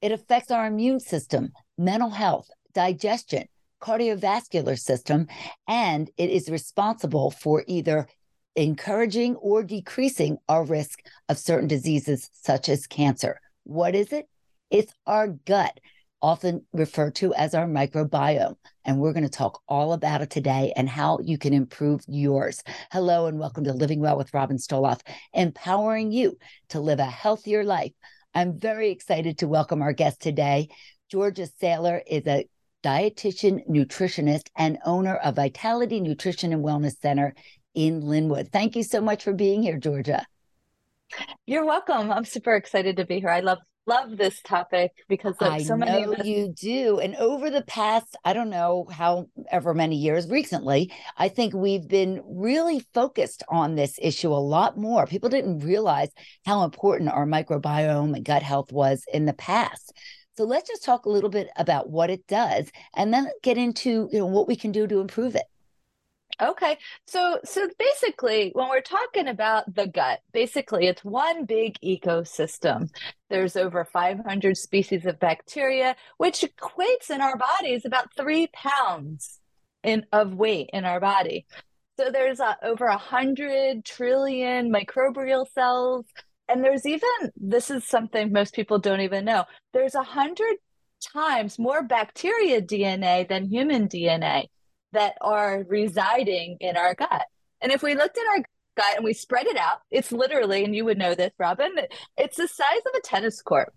It affects our immune system, mental health, digestion, cardiovascular system, and it is responsible for either encouraging or decreasing our risk of certain diseases such as cancer. What is it? It's our gut, often referred to as our microbiome. And we're going to talk all about it today and how you can improve yours. Hello, and welcome to Living Well with Robin Stoloff, empowering you to live a healthier life. I'm very excited to welcome our guest today. Georgia Saylor is a dietitian, nutritionist, and owner of Vitality Nutrition and Wellness Center in Lynnwood. Thank you so much for being here, Georgia. You're welcome. I'm super excited to be here. I love love this topic because I so many know you do. And over the past, I don't know however many years recently, I think we've been really focused on this issue a lot more. People didn't realize how important our microbiome and gut health was in the past. So let's just talk a little bit about what it does and then get into you know what we can do to improve it. Okay. So so basically when we're talking about the gut, basically it's one big ecosystem. There's over 500 species of bacteria, which equates in our bodies about 3 pounds in of weight in our body. So there's uh, over a hundred trillion microbial cells, and there's even this is something most people don't even know. There's a hundred times more bacteria DNA than human DNA that are residing in our gut. And if we looked at our gut and we spread it out, it's literally, and you would know this, Robin, it's the size of a tennis court.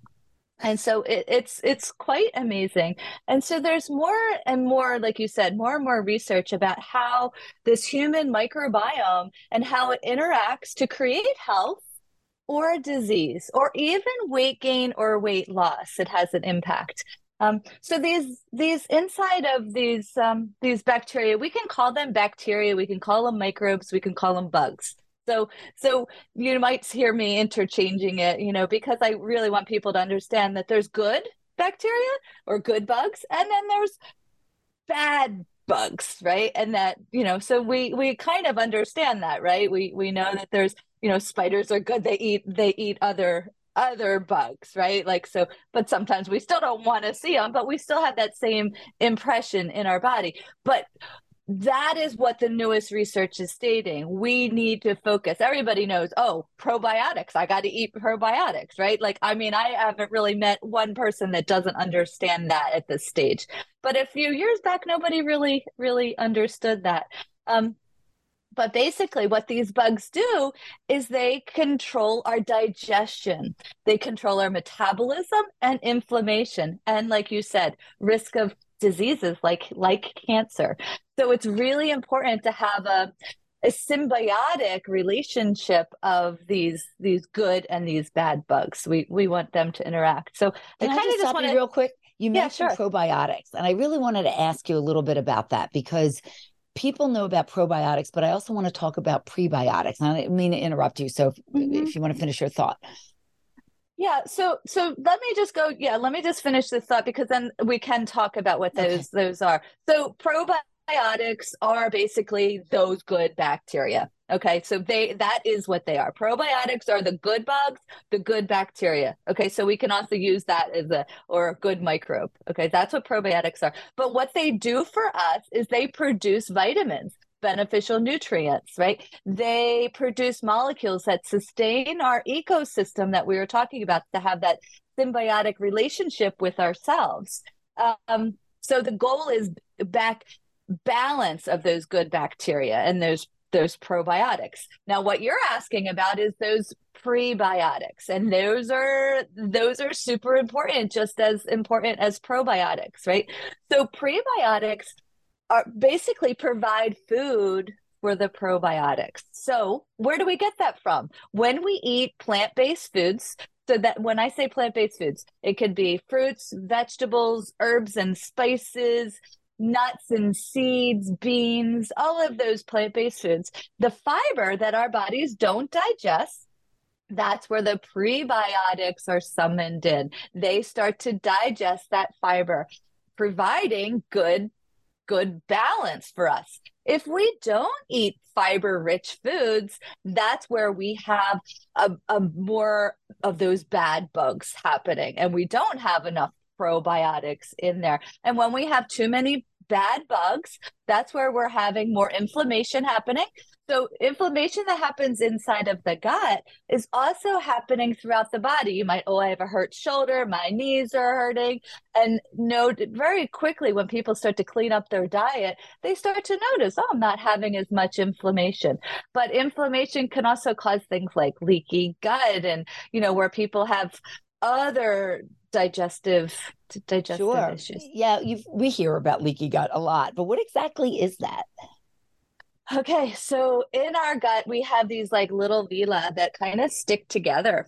And so it, it's it's quite amazing. And so there's more and more, like you said, more and more research about how this human microbiome and how it interacts to create health or disease or even weight gain or weight loss. It has an impact. Um, so these these inside of these um, these bacteria, we can call them bacteria, we can call them microbes, we can call them bugs. So so you might hear me interchanging it, you know, because I really want people to understand that there's good bacteria or good bugs, and then there's bad bugs, right? And that you know, so we we kind of understand that, right? We we know that there's you know spiders are good; they eat they eat other other bugs, right? Like so, but sometimes we still don't want to see them, but we still have that same impression in our body. But that is what the newest research is stating. We need to focus. Everybody knows, oh, probiotics. I got to eat probiotics, right? Like, I mean, I haven't really met one person that doesn't understand that at this stage. But a few years back, nobody really, really understood that. Um, but basically, what these bugs do is they control our digestion, they control our metabolism and inflammation. And, like you said, risk of diseases like like cancer. So it's really important to have a a symbiotic relationship of these these good and these bad bugs. We we want them to interact. So Can I, kind of just want to real quick. You mentioned yeah, sure. probiotics, and I really wanted to ask you a little bit about that because people know about probiotics, but I also want to talk about prebiotics. I didn't mean to interrupt you. So if, mm-hmm. if you want to finish your thought. Yeah, so so let me just go. Yeah, let me just finish this thought because then we can talk about what those okay. those are. So probiotics are basically those good bacteria. Okay, so they that is what they are. Probiotics are the good bugs, the good bacteria. Okay, so we can also use that as a or a good microbe. Okay, that's what probiotics are. But what they do for us is they produce vitamins, beneficial nutrients, right? They produce molecules that sustain our ecosystem that we were talking about to have that symbiotic relationship with ourselves. Um, so the goal is back balance of those good bacteria and those those probiotics. Now what you're asking about is those prebiotics and those are those are super important just as important as probiotics, right? So prebiotics are basically provide food for the probiotics. So, where do we get that from? When we eat plant-based foods, so that when I say plant-based foods, it could be fruits, vegetables, herbs and spices, nuts and seeds, beans, all of those plant based foods, the fiber that our bodies don't digest. That's where the prebiotics are summoned in. They start to digest that fiber, providing good good balance for us. If we don't eat fiber rich foods, that's where we have a, a more of those bad bugs happening, and we don't have enough probiotics in there. And when we have too many bad bugs, that's where we're having more inflammation happening. So, inflammation that happens inside of the gut is also happening throughout the body. You might, oh, I have a hurt shoulder, my knees are hurting. And note very quickly when people start to clean up their diet, they start to notice, oh, I'm not having as much inflammation. But inflammation can also cause things like leaky gut and, you know, where people have other digestive digestive sure. issues. Yeah, we hear about leaky gut a lot, but what exactly is that? Okay, so in our gut we have these like little villi that kind of stick together.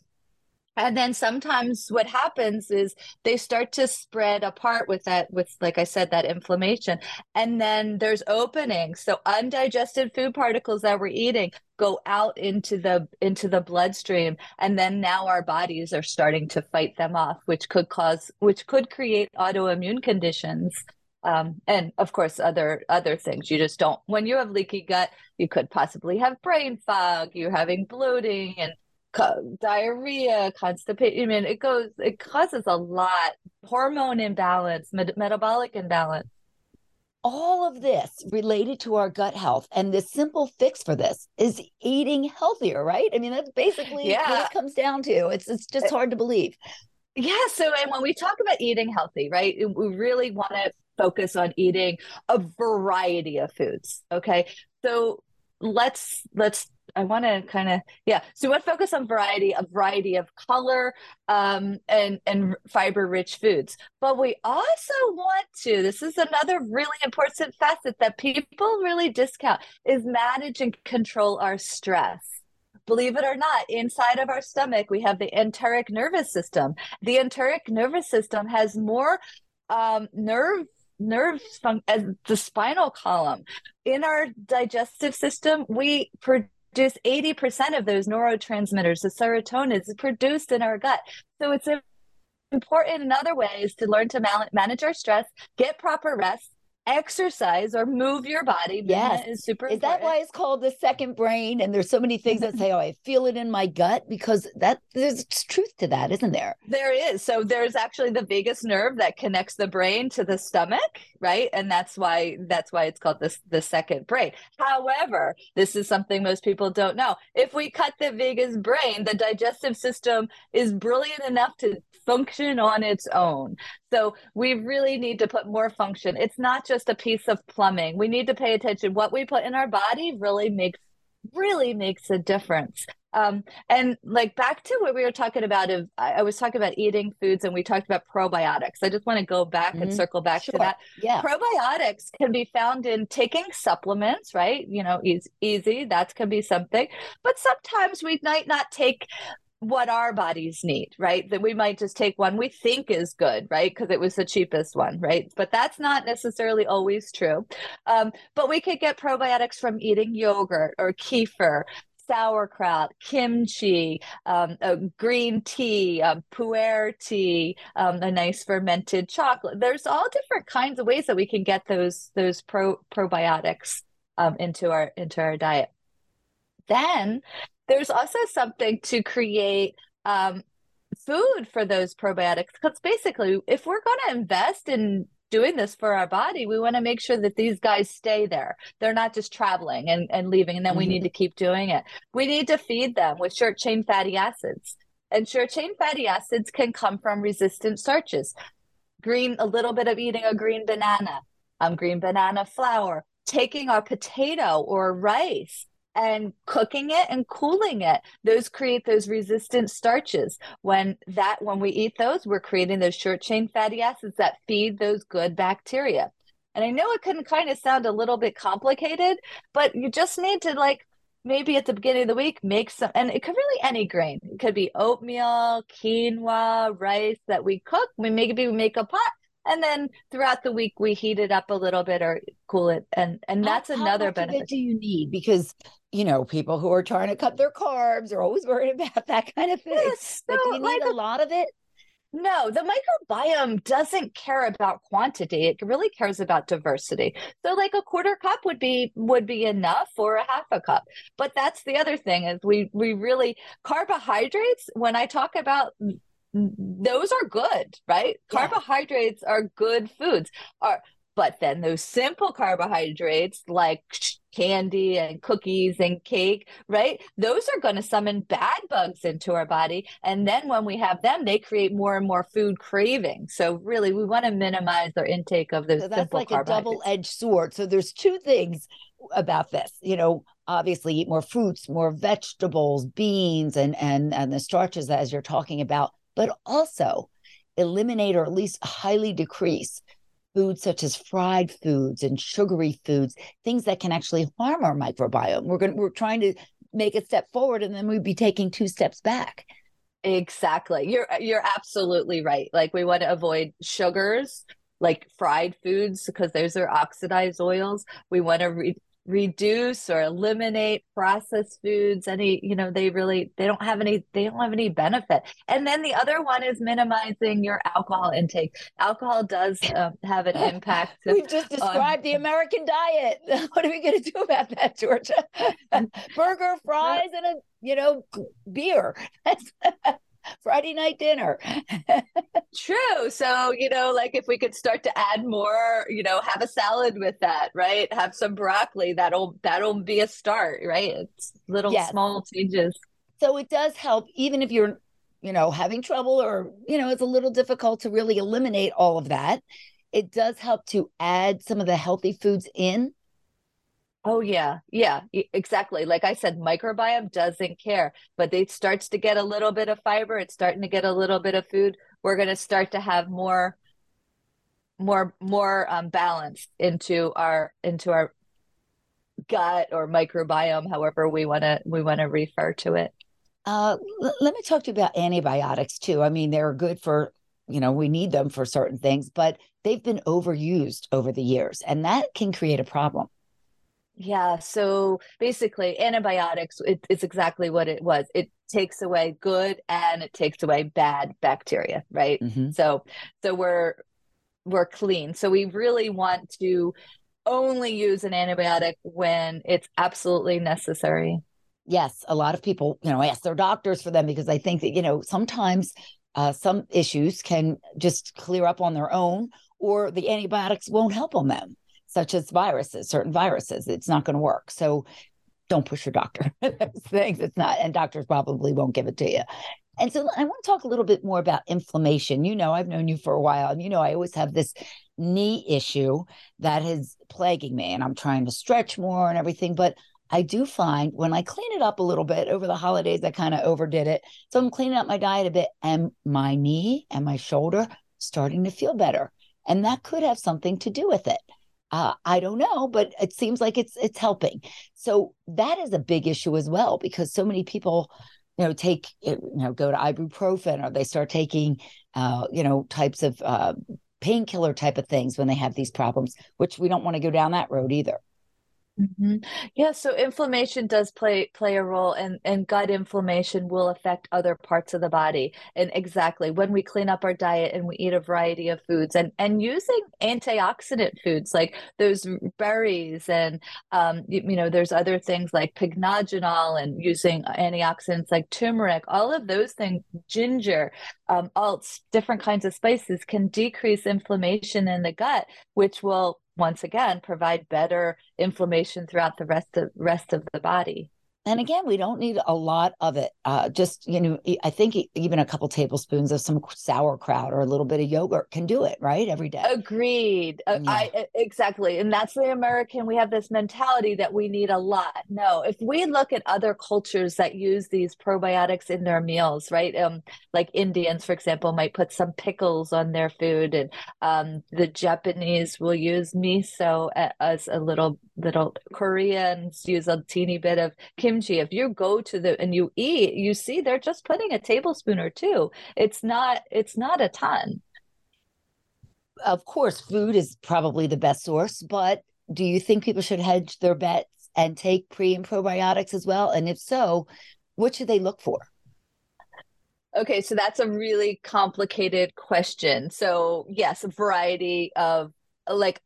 And then sometimes what happens is they start to spread apart with that, with, like I said, that inflammation. And then there's openings. So undigested food particles that we're eating go out into the into the bloodstream and then now our bodies are starting to fight them off which could cause which could create autoimmune conditions. Um, and of course other other things. You just don't when you have leaky gut you could possibly have brain fog you're having bloating and co- diarrhea constipation i mean it goes it causes a lot hormone imbalance met- metabolic imbalance all of this related to our gut health and the simple fix for this is eating healthier right? I mean that's basically yeah. what it comes down to. It's it's just eh hard to believe. Yeah so and when we talk about eating healthy right we really want to focus on eating a variety of foods okay? So let's let's I want to kind of yeah. So what focus on variety, a variety of color, um, and and fiber rich foods. But we also want to. This is another really important facet that people really discount is manage and control our stress. Believe it or not, inside of our stomach we have the enteric nervous system. The enteric nervous system has more um, nerve nerve fun- as the spinal column in our digestive system we produce 80% of those neurotransmitters the serotonin is produced in our gut. So it's important in other ways to learn to manage our stress get proper rest exercise or move your body. Yes, is super. Is important. that why it's called the second brain? And there's so many things that say, "Oh, I feel it in my gut," because that there's truth to that, isn't there? There is. So there's actually the vagus nerve that connects the brain to the stomach, right? And that's why that's why it's called this the second brain. However, this is something most people don't know. If we cut the vagus brain, the digestive system is brilliant enough to function on its own. So we really need to put more function. It's not just a piece of plumbing. We need to pay attention. What we put in our body really makes really makes a difference. Um, and like back to what we were talking about of I was talking about eating foods and we talked about probiotics. I just want to go back mm-hmm. and circle back sure. to that. Yeah. Probiotics can be found in taking supplements, right? You know, easy, easy that can be something. But sometimes we might not take what our bodies need, right? That we might just take one we think is good, right? Because it was the cheapest one, right? But that's not necessarily always true. Um, but we could get probiotics from eating yogurt or kefir, sauerkraut, kimchi, um, green tea, um, pu'er tea, um, a nice fermented chocolate. There's all different kinds of ways that we can get those those pro probiotics um, into our into our diet. Then there's also something to create um, food for those probiotics because basically if we're going to invest in doing this for our body we want to make sure that these guys stay there they're not just traveling and, and leaving and then mm-hmm. we need mm-hmm. to keep doing it we need to feed them with short chain fatty acids and short chain fatty acids can come from resistant starches green a little bit of eating a green banana um, green banana flour taking our potato or rice and cooking it and cooling it. Those create those resistant starches. When that when we eat those we're creating those short chain fatty acids that feed those good bacteria. And i know it can kind of sound a little bit complicated but you just need to like maybe at the beginning of the week make some and it could really any grain. It could be oatmeal quinoa rice that we cook. We maybe we make a pot and then throughout the week we heat it up a little bit or cool it and and that's how, another how benefit do you need because you know people who are trying to cut their carbs are always worried about that kind of thing yes, so, do you need like a, a lot of it No, the microbiome doesn't care about quantity. It really cares about diversity. So like a quarter cup would be would be enough or a half a cup. But that's the other thing is we we really carbohydrates when I talk about those are good, right? Yeah. Carbohydrates are good foods. Are but then those simple carbohydrates like candy and cookies and cake, right? Those are going to summon bad bugs into our body. And then when we have them, they create more and more food craving. So really, we want to minimize our intake of those so that's like a double-edged sword. So there's two things about this. You know, obviously eat more fruits, more vegetables, beans, and and and the starches as you're talking about, but also eliminate or at least highly decrease foods such as fried foods and sugary foods, things that can actually harm our microbiome. We're going we're trying to make a step forward and then we'd be taking two steps back. Exactly. You're you're absolutely right. Like we want to avoid sugars, like fried foods because those are oxidized oils. We want to re- reduce or eliminate processed foods any you know they really they don't have any they don't have any benefit. And then the other one is minimizing your alcohol intake. Alcohol does uh, have an impact we've just described on... the american diet. What are we going to do about that georgia? Burger fries and a you know beer Friday night dinner. True. So, you know, like if we could start to add more, you know, have a salad with that, right? Have some broccoli, that'll that'll be a start, right? It's little yes. small changes. So it does help even if you're, you know, having trouble or, you know, it's a little difficult to really eliminate all of that. It does help to add some of the healthy foods in Oh yeah, yeah, exactly. Like I said, microbiome doesn't care, but it starts to get a little bit of fiber. It's starting to get a little bit of food. We're going to start to have more, more, more um, balance into our into our gut or microbiome, however we want to we want to refer to it. Uh, l- let me talk to you about antibiotics too. I mean, they're good for you know we need them for certain things, but they've been overused over the years, and that can create a problem. Yeah. So basically, antibiotics, it, it's exactly what it was. It takes away good and it takes away bad bacteria, right? Mm-hmm. So, so we're we're clean. So we really want to only use an antibiotic when it's absolutely necessary. Yes, a lot of people, you know, ask their doctors for them because I think that you know sometimes uh, some issues can just clear up on their own, or the antibiotics won't help on them such as viruses, certain viruses. It's not going to work. So don't push your doctor. Things it's not, and doctors probably won't give it to you. And so I want to talk a little bit more about inflammation. You know, I've known you for a while, and you know, I always have this knee issue that is plaguing me, and I'm trying to stretch more and everything. But I do find when I clean it up a little bit over the holidays, I kind of overdid it. So I'm cleaning up my diet a bit, and my knee and my shoulder starting to feel better. And that could have something to do with it. Uh, I don't know, but it seems like it's it's helping. So that is a big issue as well because so many people, you know, take you know go to ibuprofen or they start taking, uh, you know, types of uh, painkiller type of things when they have these problems, which we don't want to go down that road either. Mm-hmm. Yeah, so inflammation does play play a role, and and gut inflammation will affect other parts of the body. And exactly when we clean up our diet and we eat a variety of foods, and and using antioxidant foods like those berries, and um, you, you know, there's other things like pycnogenol, and using antioxidants like turmeric. All of those things, ginger, um, all different kinds of spices can decrease inflammation in the gut, which will once again provide better inflammation throughout the rest of rest of the body and again we don't need a lot of it. Uh, just you know i think even a couple tablespoons of some sauerkraut or a little bit of yogurt can do it right every day. Agreed. Uh, yeah. I, exactly. And that's the american we have this mentality that we need a lot. No if we look at other cultures that use these probiotics in their meals right um, like indians for example might put some pickles on their food and um, the japanese will use miso as a little little koreans use a teeny bit of kim kimchi. If you go to the and you eat you see they're just putting a tablespoon or two. It's not it's not a ton. Of course food is probably the best source but do you think people should hedge their bets and take pre and probiotics as well? And if so what should they look for? Okay, so that's a really complicated question. So, yes, a variety of like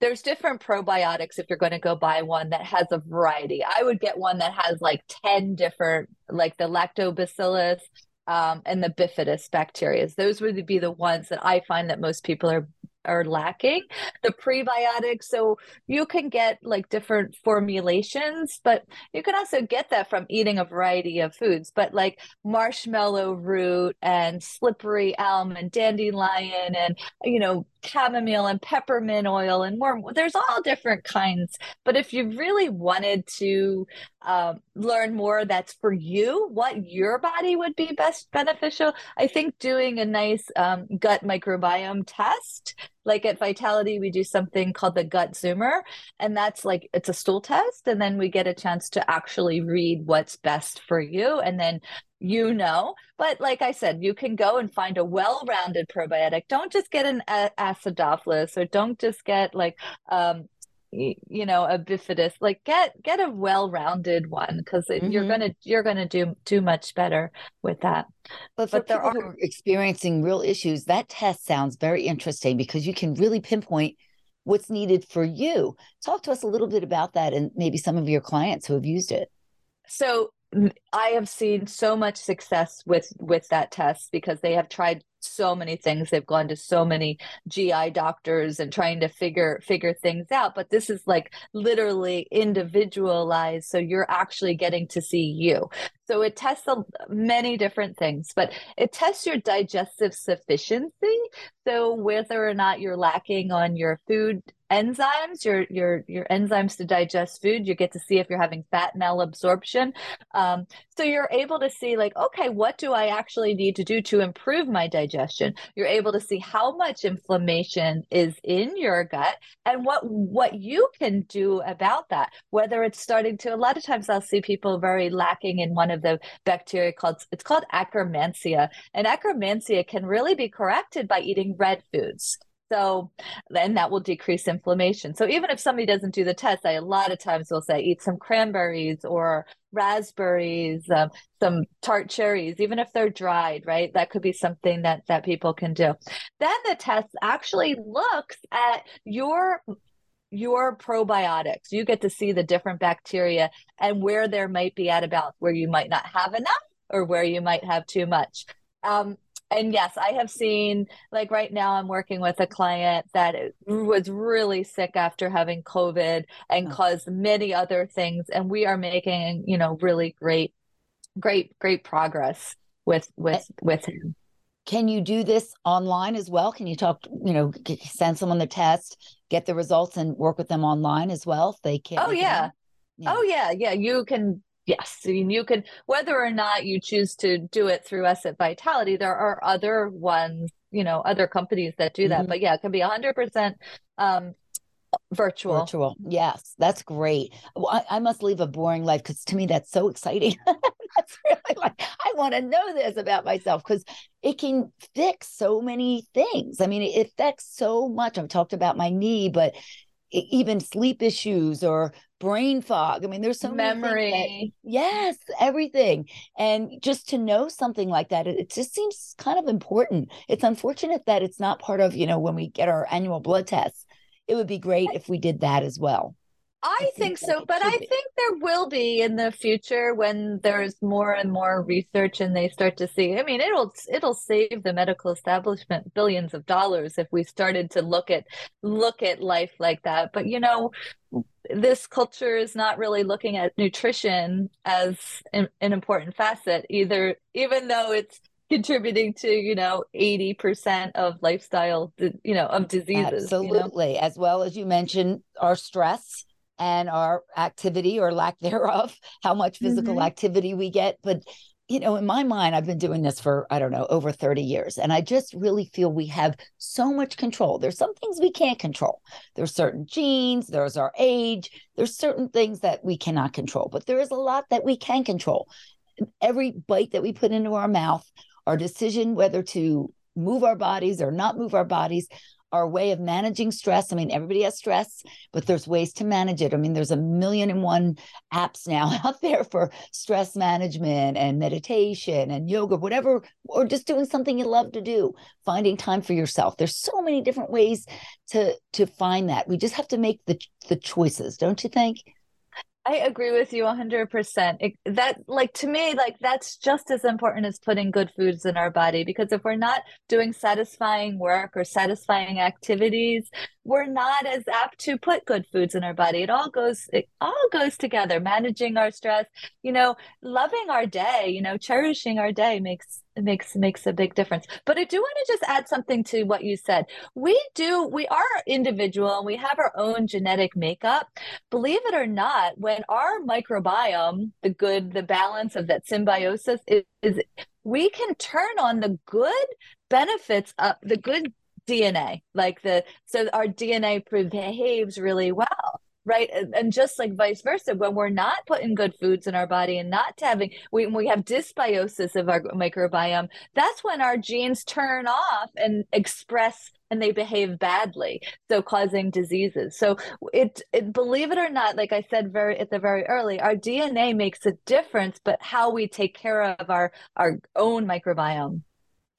there's different probiotics if you're going to go buy one that has a variety. I would get one that has like 10 different like the lactobacillus um, and the bifidus bacteria. Those would be the ones that I find that most people are are lacking the prebiotics so you can get like different formulations but you can also get that from eating a variety of foods but like marshmallow root and slippery elm and dandelion and you know chamomile and peppermint oil and more there's all different kinds but if you really wanted to um, learn more that's for you what your body would be best beneficial. I think doing a nice um, gut microbiome test like at vitality we do something called the gut zoomer and that's like it's a stool test and then we get a chance to actually read what's best for you and then you know. But like i said you can go and find a well-rounded probiotic. Don't just get an acidophilus or don't just get like um you know a bifidus like get get a well-rounded one because mm-hmm. you're gonna you're gonna do do much better with that. But, but there are experiencing real issues that test sounds very interesting because you can really pinpoint what's needed for you. Talk to us a little bit about that and maybe some of your clients who have used it. So I have seen so much success with with that test because they have tried so many things. They've gone to so many gi doctors and trying to figure figure things out but this is like literally individualized so you're actually getting to see you. So it tests a, many different things but it tests your digestive sufficiency. So whether or not you're lacking on your food enzymes, your your your enzymes to digest food. You get to see if you're having fat malabsorption. Um, so you're able to see like, okay, what do I actually need to do to improve my digestion? You're able to see how much inflammation is in your gut and what what you can do about that. Whether it's starting to a lot of times I'll see people very lacking in one of the bacteria called it's called Akkermansia. And Akkermansia can really be corrected by eating red foods. So then that will decrease inflammation. So even if somebody doesn't do the test, I a lot of times will say eat some cranberries or raspberries, um, some tart cherries, even if they're dried, right? That could be something that that people can do. Then the test actually looks at your your probiotics. You get to see the different bacteria and where there might be out of balance, where you might not have enough or where you might have too much. Um, and yes, I have seen like right now I'm working with a client that was really sick after having COVID and oh. caused many other things. And we are making, you know, really great, great, great progress with eh. with with him. Can you do this online as well? Can you talk, you know, send someone the test, get the results and work with them online as well if they can? Oh yeah. yeah. Oh yeah, yeah. You can Yes, I mean you can whether or not you choose to do it through us at Vitality, there are other ones, you know, other companies that do that. Mm-hmm. But yeah, it can be hundred percent um virtual. Virtual. Yes, that's great. Well, I, I must live a boring life because to me that's so exciting. that's really like I want to know this about myself because it can fix so many things. I mean, it affects so much. I've talked about my knee, but even sleep issues or brain fog. I mean, there's so memory. That, yes, everything. And just to know something like that, it, it, just seems kind of important. It's unfortunate that it's not part of, you know, when we get our annual blood tests. It would be great if we did that as well. I, think, so, but I think there will be in the future when there's more and more research and they start to see. I mean, it'll it'll save the medical establishment billions of dollars if we started to look at look at life like that. But you know, this culture is not really looking at nutrition as an, an important facet either, even though it's contributing to you know 80% of lifestyle you know of diseases absolutely you know? as well as you mentioned our stress and our activity or lack thereof, how much physical mm-hmm. activity we get. But, you know, in my mind, I've been doing this for, I don't know, over 30 years. And I just really feel we have so much control. There's some things we can't control. There's certain genes, there's our age, there's certain things that we cannot control, but there is a lot that we can control. Every bite that we put into our mouth, our decision whether to move our bodies or not move our bodies, our way of managing stress. I mean, everybody has stress, but there's ways to manage it. I mean, there's a million and one apps now out there for stress management and meditation and yoga, whatever, or just doing something you love to do, finding time for yourself. There's so many different ways to to find that. We just have to make the the choices, don't you think? I agree with you 100%. It, that like to me like that's just as important as putting good foods in our body because if we're not doing satisfying work or satisfying activities, we're not as apt to put good foods in our body. It all goes it all goes together. Managing our stress, you know, loving our day, you know, cherishing our day makes makes makes a big difference. But I do want to just add something to what you said. We do we are individual and we have our own genetic makeup. Believe it or not, when our microbiome, the good, the balance of that symbiosis is, is we can turn on the good benefits of the good DNA, like the so our DNA behaves really well right? And just like vice versa when we're not putting good foods in our body and not having we, we have dysbiosis of our microbiome that's when our genes turn off and express and they behave badly so causing diseases. So it, it believe it or not like i said very at the very early our dna makes a difference but how we take care of our our own microbiome.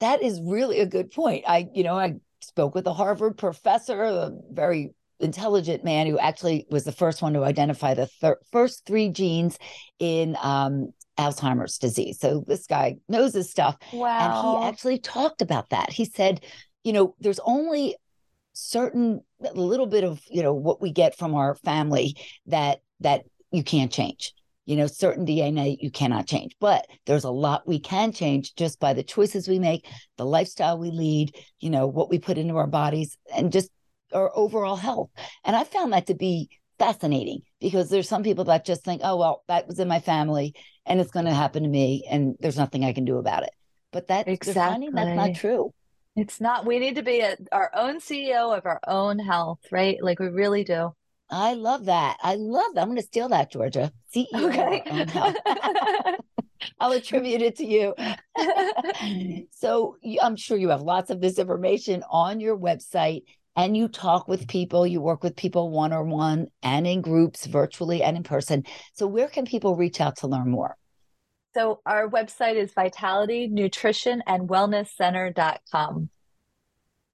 That is really a good point. I you know i spoke with a harvard professor a very intelligent man who actually was the first one to identify the thir- first three genes in um, Alzheimer's disease. So this guy knows his stuff. Wow. And he actually talked about that. He said, you know, there's only certain a little bit of, you know, what we get from our family that that you can't change. You know, certain DNA you cannot change, but there's a lot we can change just by the choices we make, the lifestyle we lead, you know, what we put into our bodies, and just or overall health. And I found that to be fascinating because there's some people that just think, oh, well, that was in my family and it's going to happen to me and there's nothing I can do about it. But that exactly. that's not true. It's not. We need to be a, our own CEO of our own health, right? Like we really do. I love that. I love that. I'm going to steal that, Georgia. CEO. Okay. I'll attribute it to you. so I'm sure you have lots of this information on your website and you talk with people, you work with people one on one and in groups, virtually and in person. So, where can people reach out to learn more? So, our website is vitality, nutrition, and wellness center.com.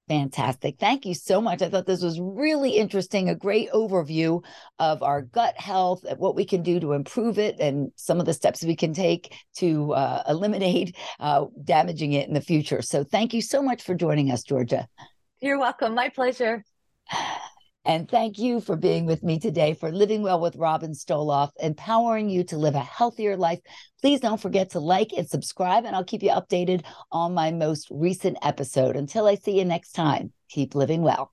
Fantastic. Thank you so much. I thought this was really interesting, a great overview of our gut health, and what we can do to improve it, and some of the steps we can take to uh, eliminate uh, damaging it in the future. So, thank you so much for joining us, Georgia. You're welcome. My pleasure. And thank you for being with me today for Living Well with Robin Stoloff, empowering you to live a healthier life. Please don't forget to like and subscribe, and I'll keep you updated on my most recent episode. Until I see you next time, keep living well.